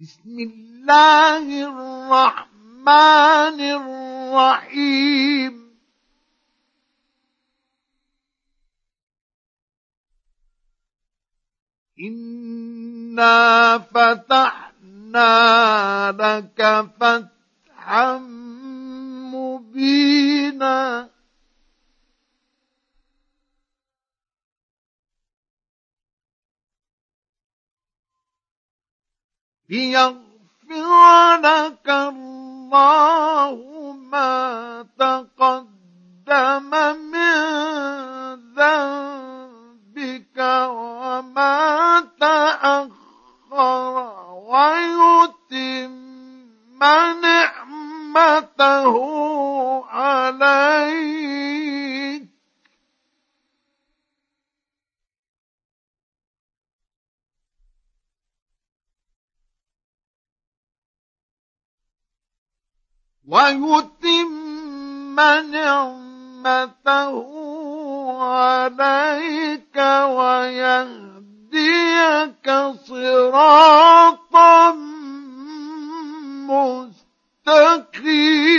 بسم الله الرحمن الرحيم. انا فتحنا لك فتحا مبينا. ليغفر لك الله ما تقدم من ذنبك وما تأخر ويتم نعمته عليك ويتم نعمته عليك ويهديك صراطا مستقيما.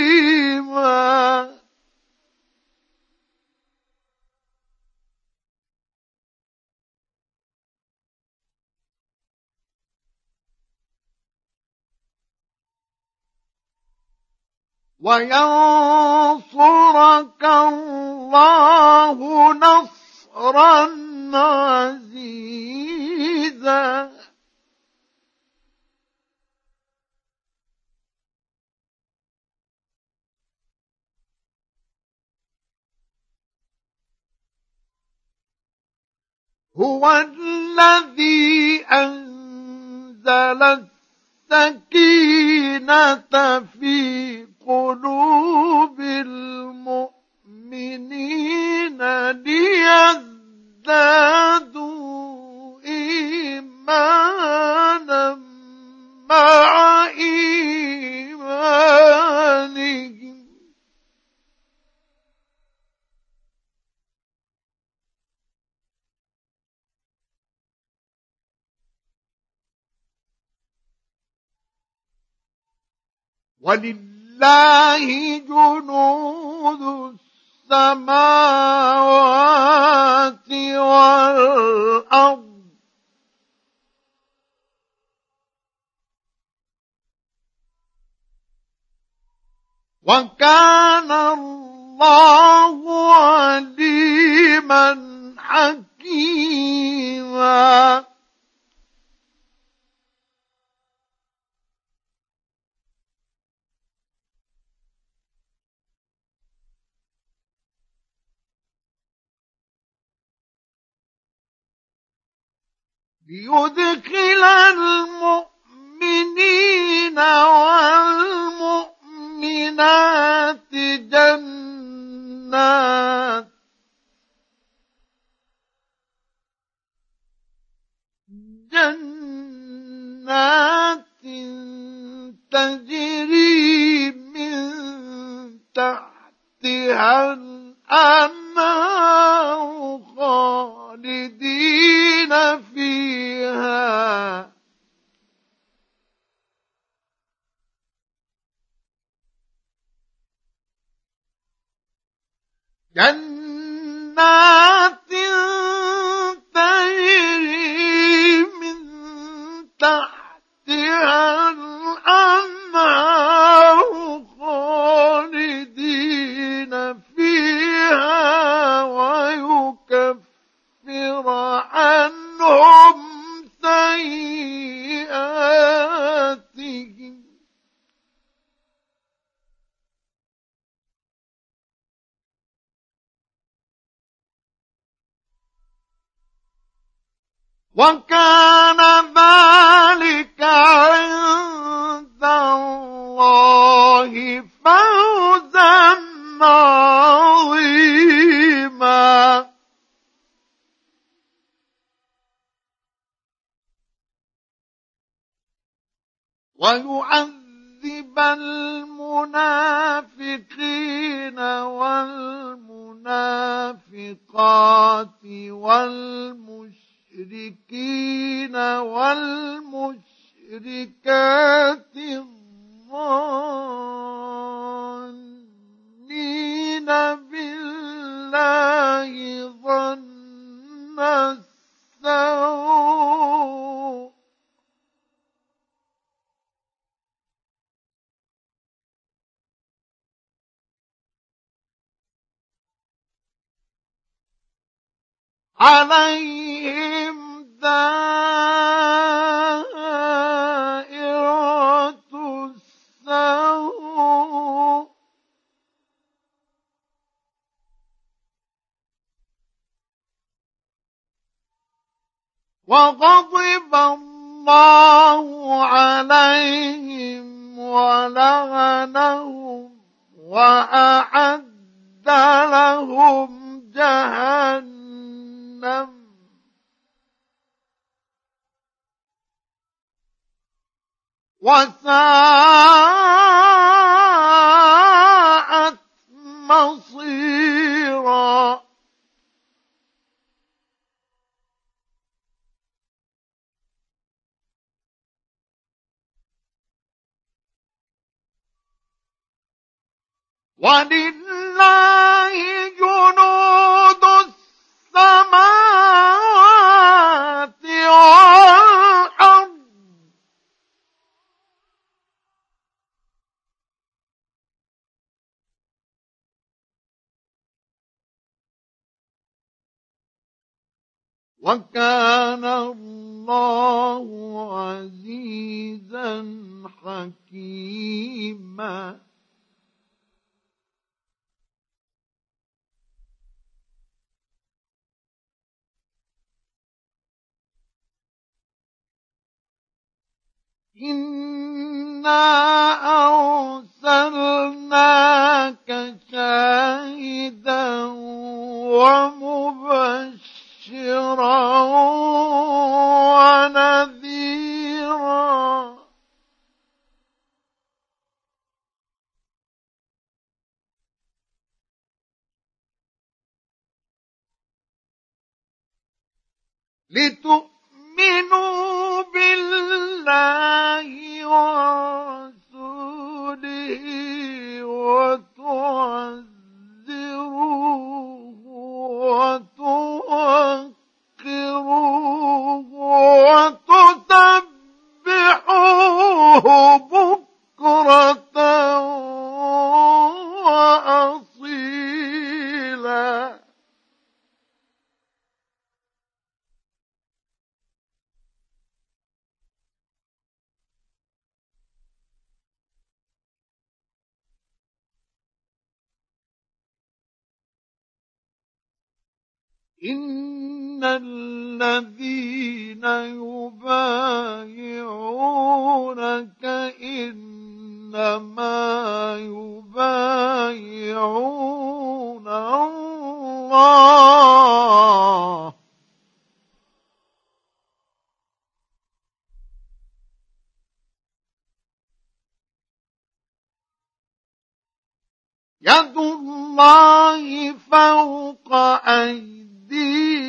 وينصرك الله نصرا عزيزا. هو الذي أنزل السكينة في قلوب المؤمنين. ولله لله جنود السماوات والأرض. وكان الله عليما حكيما. ليدخل المؤمنين والمؤمنات جنات. جنات تجري من تحتها الأنهار خالدين فيها جنات تجري من تحتها وكان ذلك عند الله فوزا عظيما. ويعذب المنافقين والمنافقات والمشركين. والمشركين المشركات الظانين بالله ظن السوء. عليهم دائرة وغضب الله عليهم ولعنهم وأعد لهم جهنم. وساءت مصيرا. ولله جنود السماوات وكان الله عزيزا حكيما. إنا أرسلناك شاهدا ومبشرا. ونذيرا. لتؤمنوا بالله. يد الله فوق أيديهم.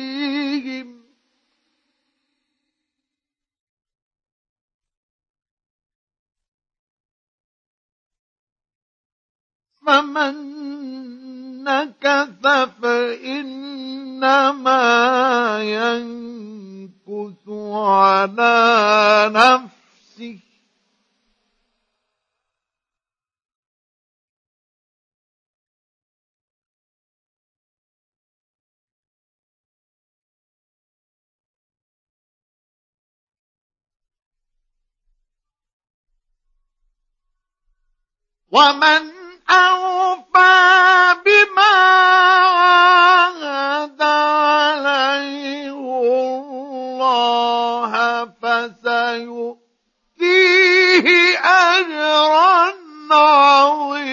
فمن نكث فإنما ينكث على نفسه. ومن أوفى بما عاهد عليه الله فسيؤتيه أجرا عظيما.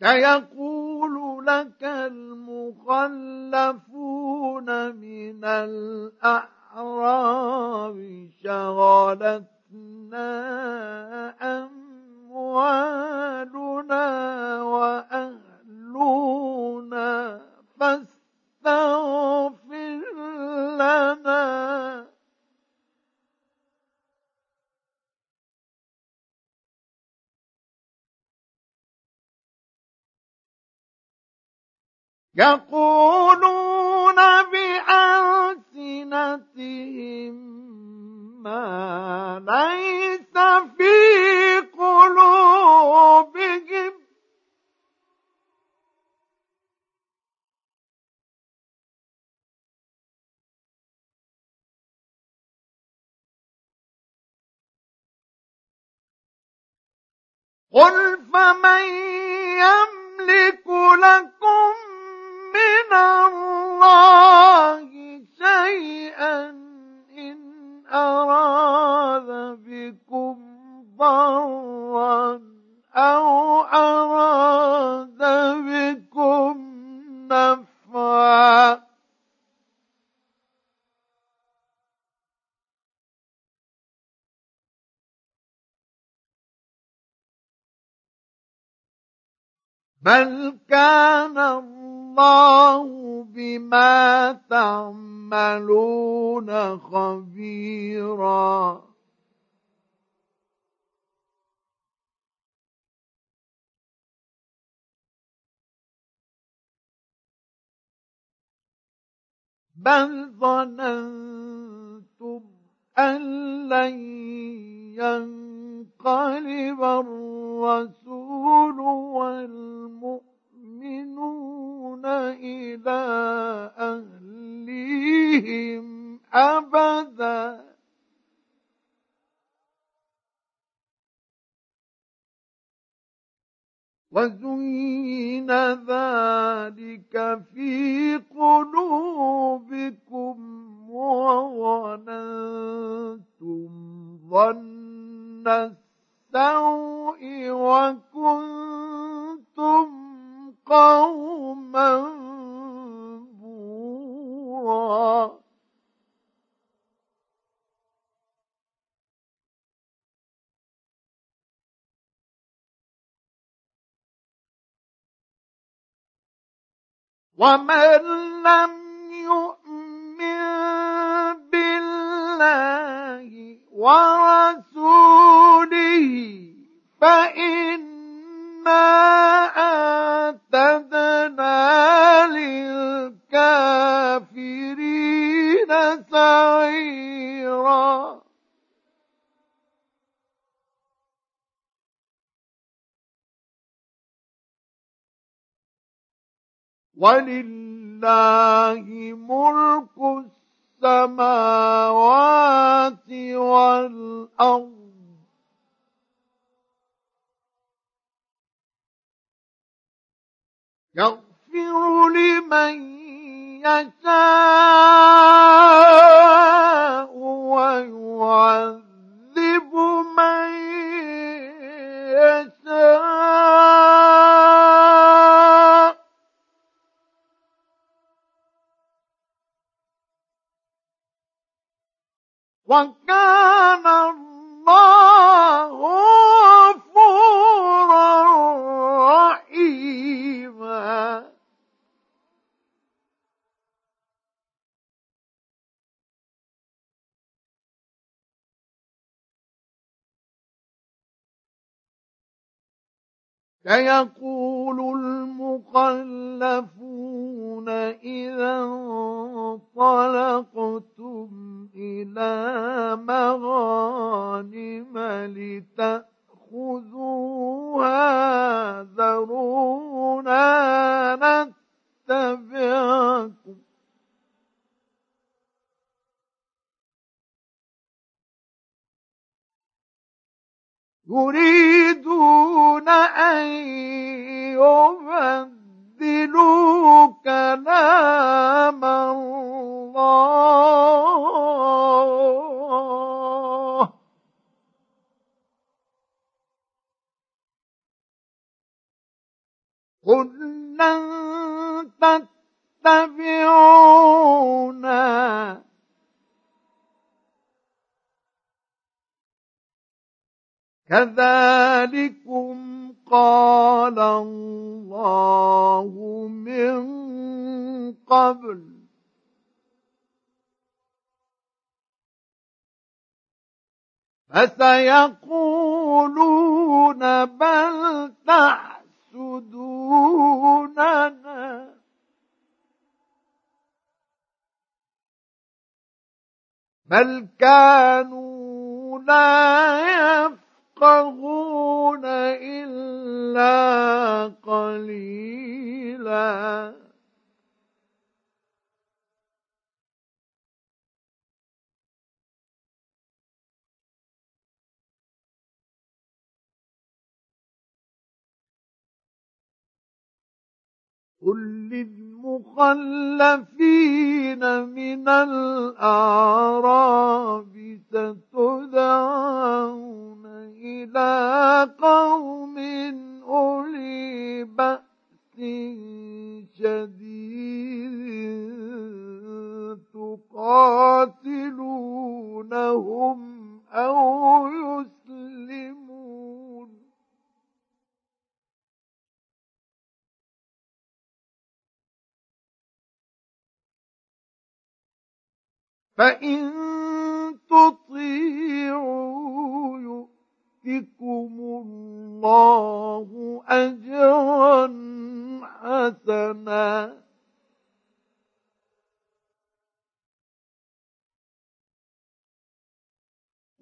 سيقول لك المخلفون من الأعراب شغلتنا أموالنا وأهلنا فاستغفر لنا يقولون بألسنتهم ليس في قلوبهم. قل فمن يملك لكم من الله بل كان الله بما تعملون خبيرا بل ظننتم أن لن ينقلب الرسول والمؤمنون إلى أهليهم أبدا. وزين ذلك في قلوبكم وظننتم ظن السوء وكنتم قوما بورا. ومن لم يؤمن بالله ورسوله فإنا أعتدنا للكافرين سعيرا ولله ملك السماوات والأرض. يغفر لمن يشاء ويعذب من يشاء. وكان الله غفورا رحيما. سيقول المخلفون إذا كذلكم قال الله من قبل. فسيقولون بل تحسدوننا بل كانوا لا يفعلون. يفقهون إلا قليلاً. قل للمخلفين من الأعراب ستدعون إلى قوم أولي بأس شديد تقاتلونهم أو يسلمون فإن تطيعوا يؤتكم الله أجرا حسنا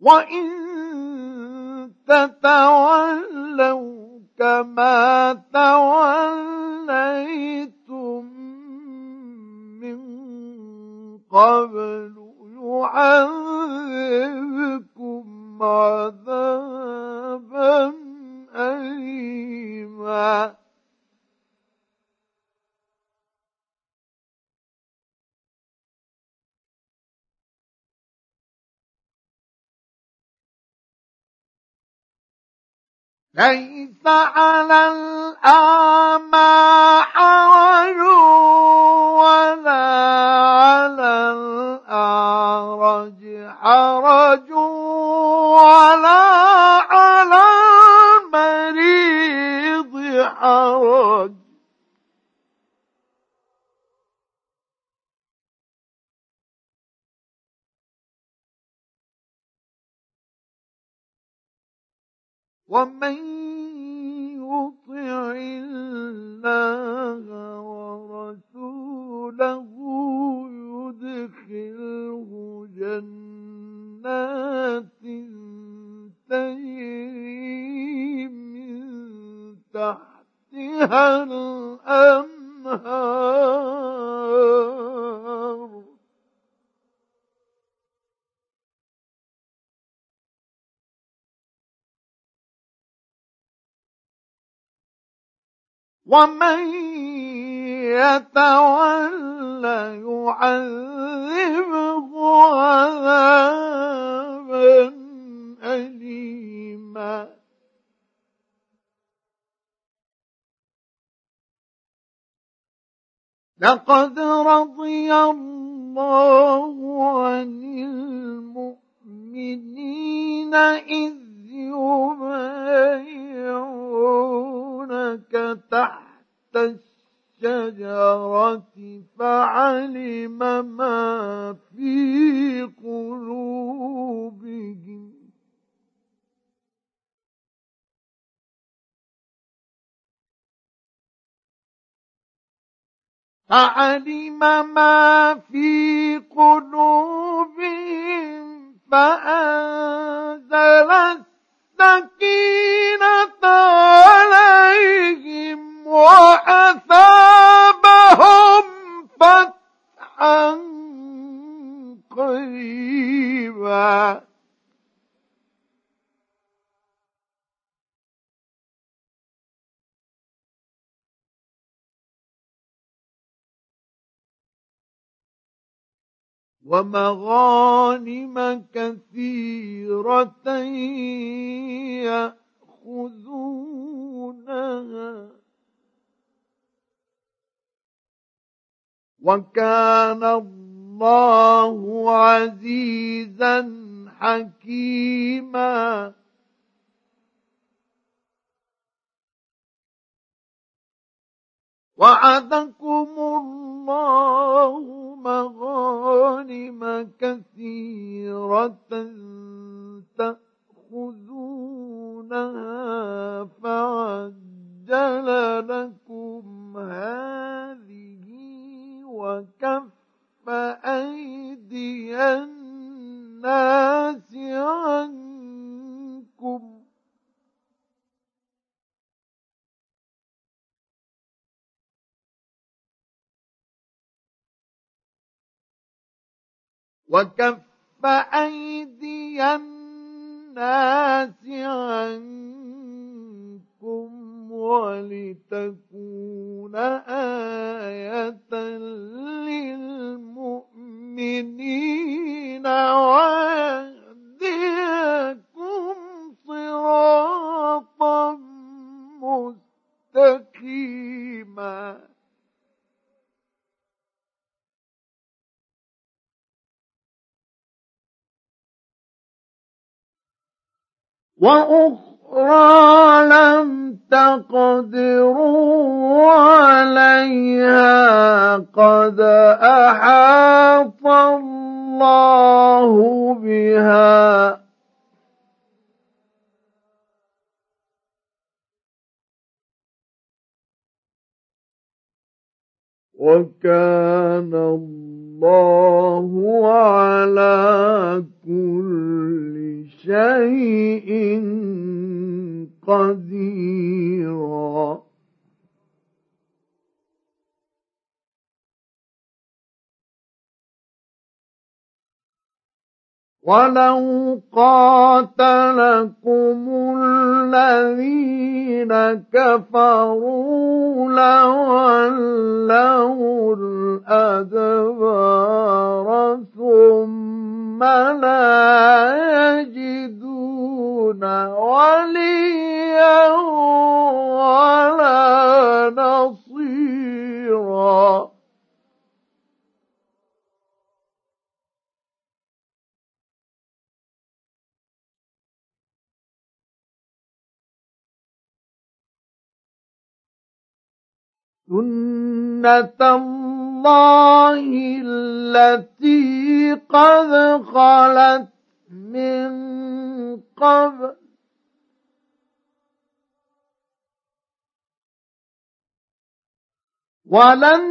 وإن تتولوا كما توليتم من قبل يعذبكم عذابا أليما. ليس على الأعمى حرج ومن يتول يعذبه عذابا أليما. لقد رضي الله عن المؤمنين إذ يبايعونك تحت الشجرة فعلم ما في قلوبهم. فعلم ما في قلوبهم فأنزل السكينة وأثابهم فتحا قريبا. ومغانم كثيرة يأخذونها. وكان الله عزيزا حكيما. وعدكم الله مغانم كثيرة تأخذونها فعجل لكم هذه وكف أيدي الناس عنكم. وكف أيدي الناس عنكم. ولتكون آية للمؤمنين ويهديكم صراطا مستقيما. وأخرى لم تقدروا عليها قد أحاط الله بها. وكان الله على كل شيء قديرا. ولو قاتلكم الذين كفروا لولوا الأدبار ثم لا يجدون وليا ولا نصيرا سنة الله التي قد خلت من قبل ولن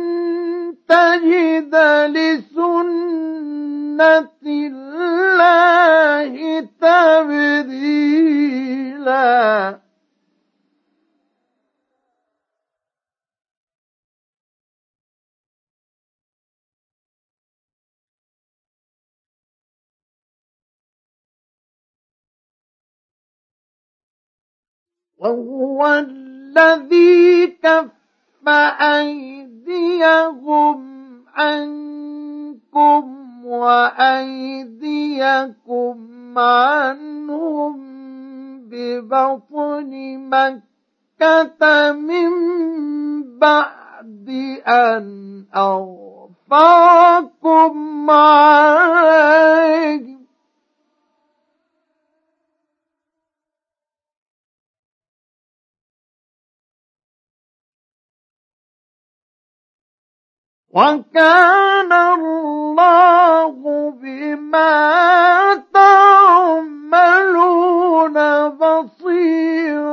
تجد لسنة الله تبديلاً وهو الذي كف أيديهم عنكم وأيديكم عنهم ببطن مكة من بعد أن أغفركم عليهم وكان الله بما تعملون بصيرا.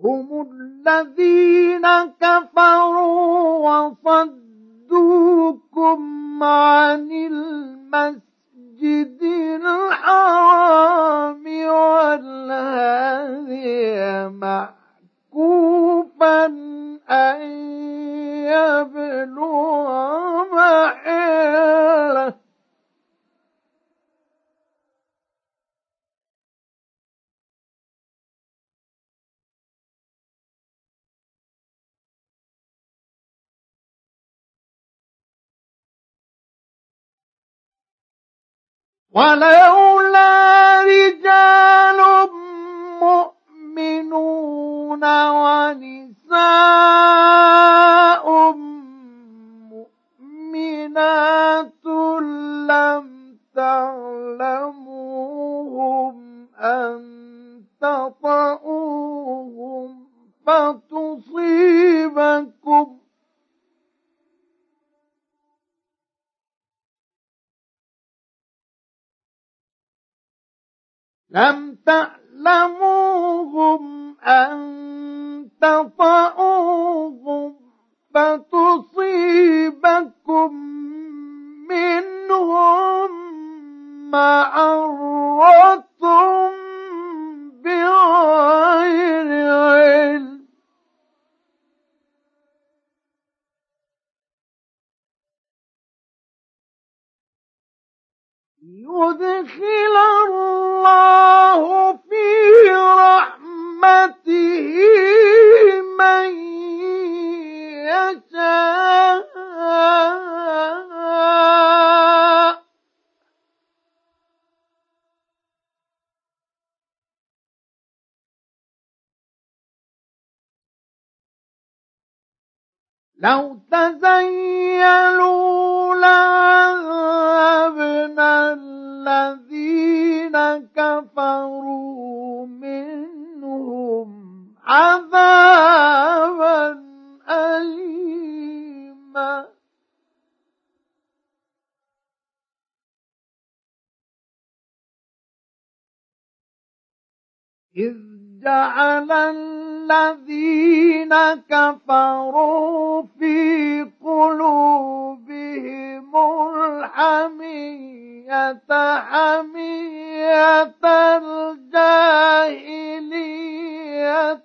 هم الذين كفروا وصدوا يصدوكم عن المسجد الحرام والهدي معكوفا أن يبلغ محله ولولا رجال مؤمنون ونساء لم تعلموهم أن تطؤوهم فتصيبكم منهم معرة بغير علم. يدخل لو تزيلوا لعذبنا الذين كفروا منهم عذابا أليما. إذ جعل الذين كفروا في قلوبهم الحمية حمية الجاهلية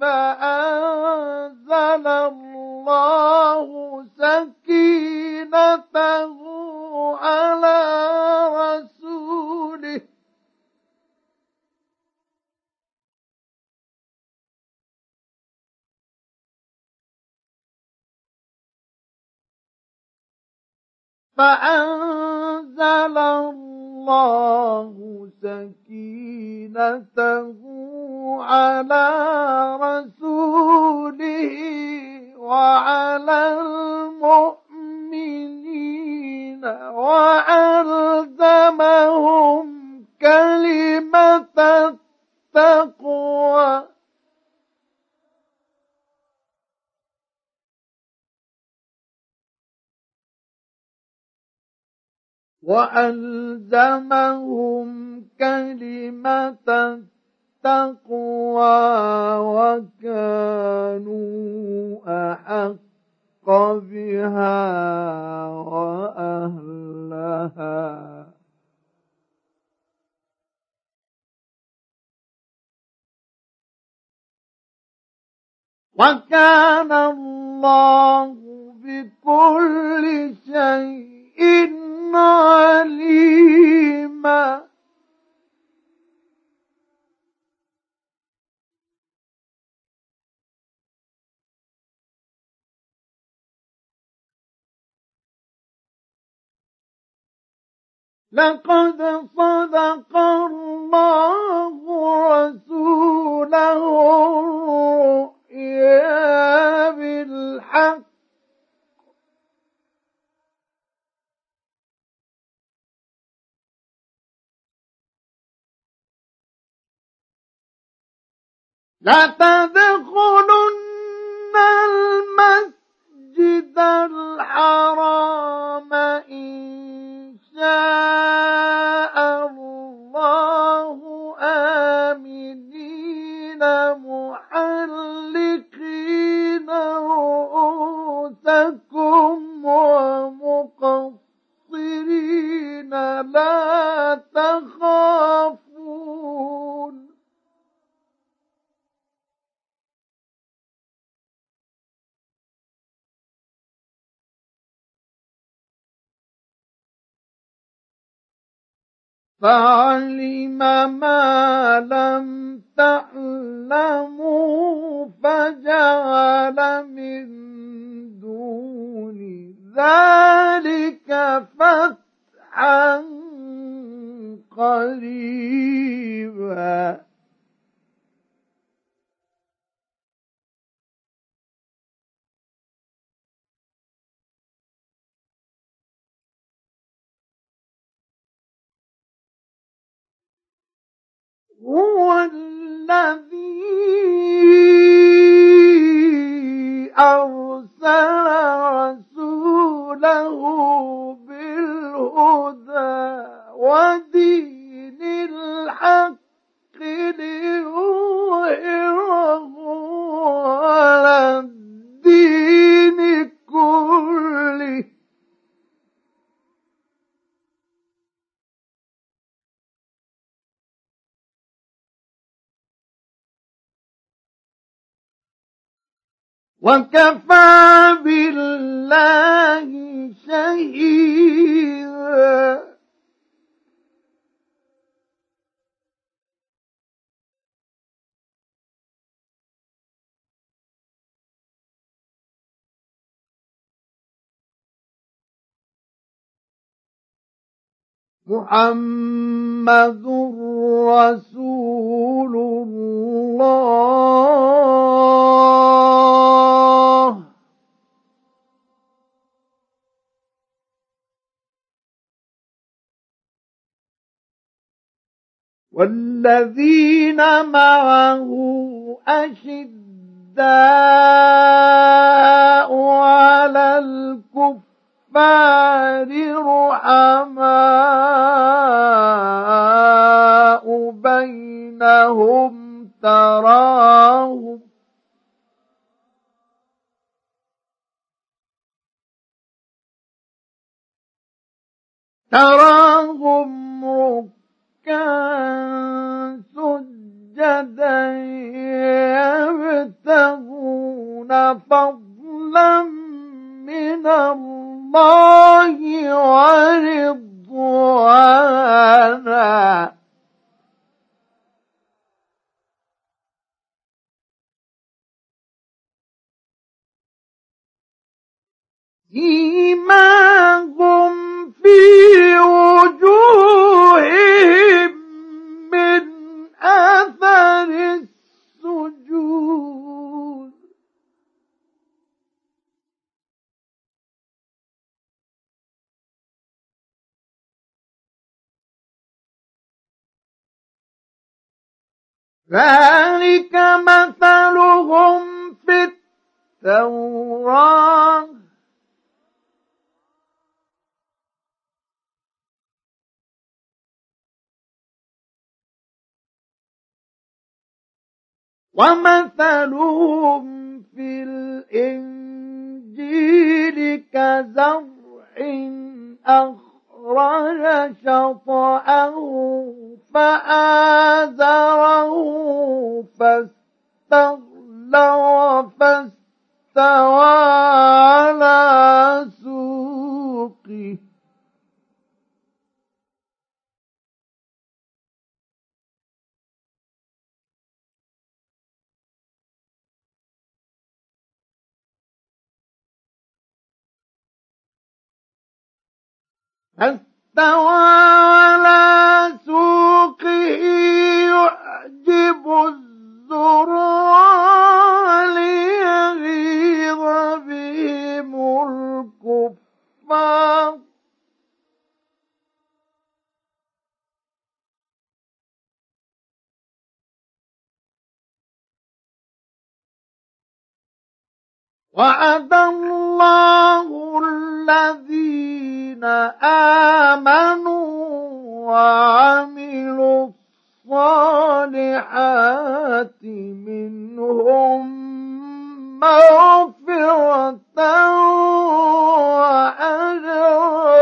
فأنزل الله سكينته على فأنزل الله سكينته على رسوله وعلى المؤمنين وألزمهم كلمة التقوى. وألزمهم كلمة التقوى وكانوا أحق بها وأهلها. وكان الله بكل شيء عليما. لقد صدق الله رسوله الرؤيا بالحق. لتدخلن المسجد الحرام إن فعلم ما لم تعلموا فجعل من دون ذلك فتحا قريبا. هو وكفى بالله شهيدا. محمد رسول والذين معه أشداء على الكفار رحماء بينهم تراهم تراهم ركعا سجدا يبتغون فضلا من الله ورضوانا. هم ذلك مثلهم في التوراة. ومثلهم في الإنجيل كزرع أخرج أخرج شطأه فآزره فاستغلظ فاستوى على سوقه فاستوى على سوقه يعجب الزراع ليغيظ بهم الكفار. وعد الله الذين آمنوا وعملوا الصالحات منهم مغفرة وأجرا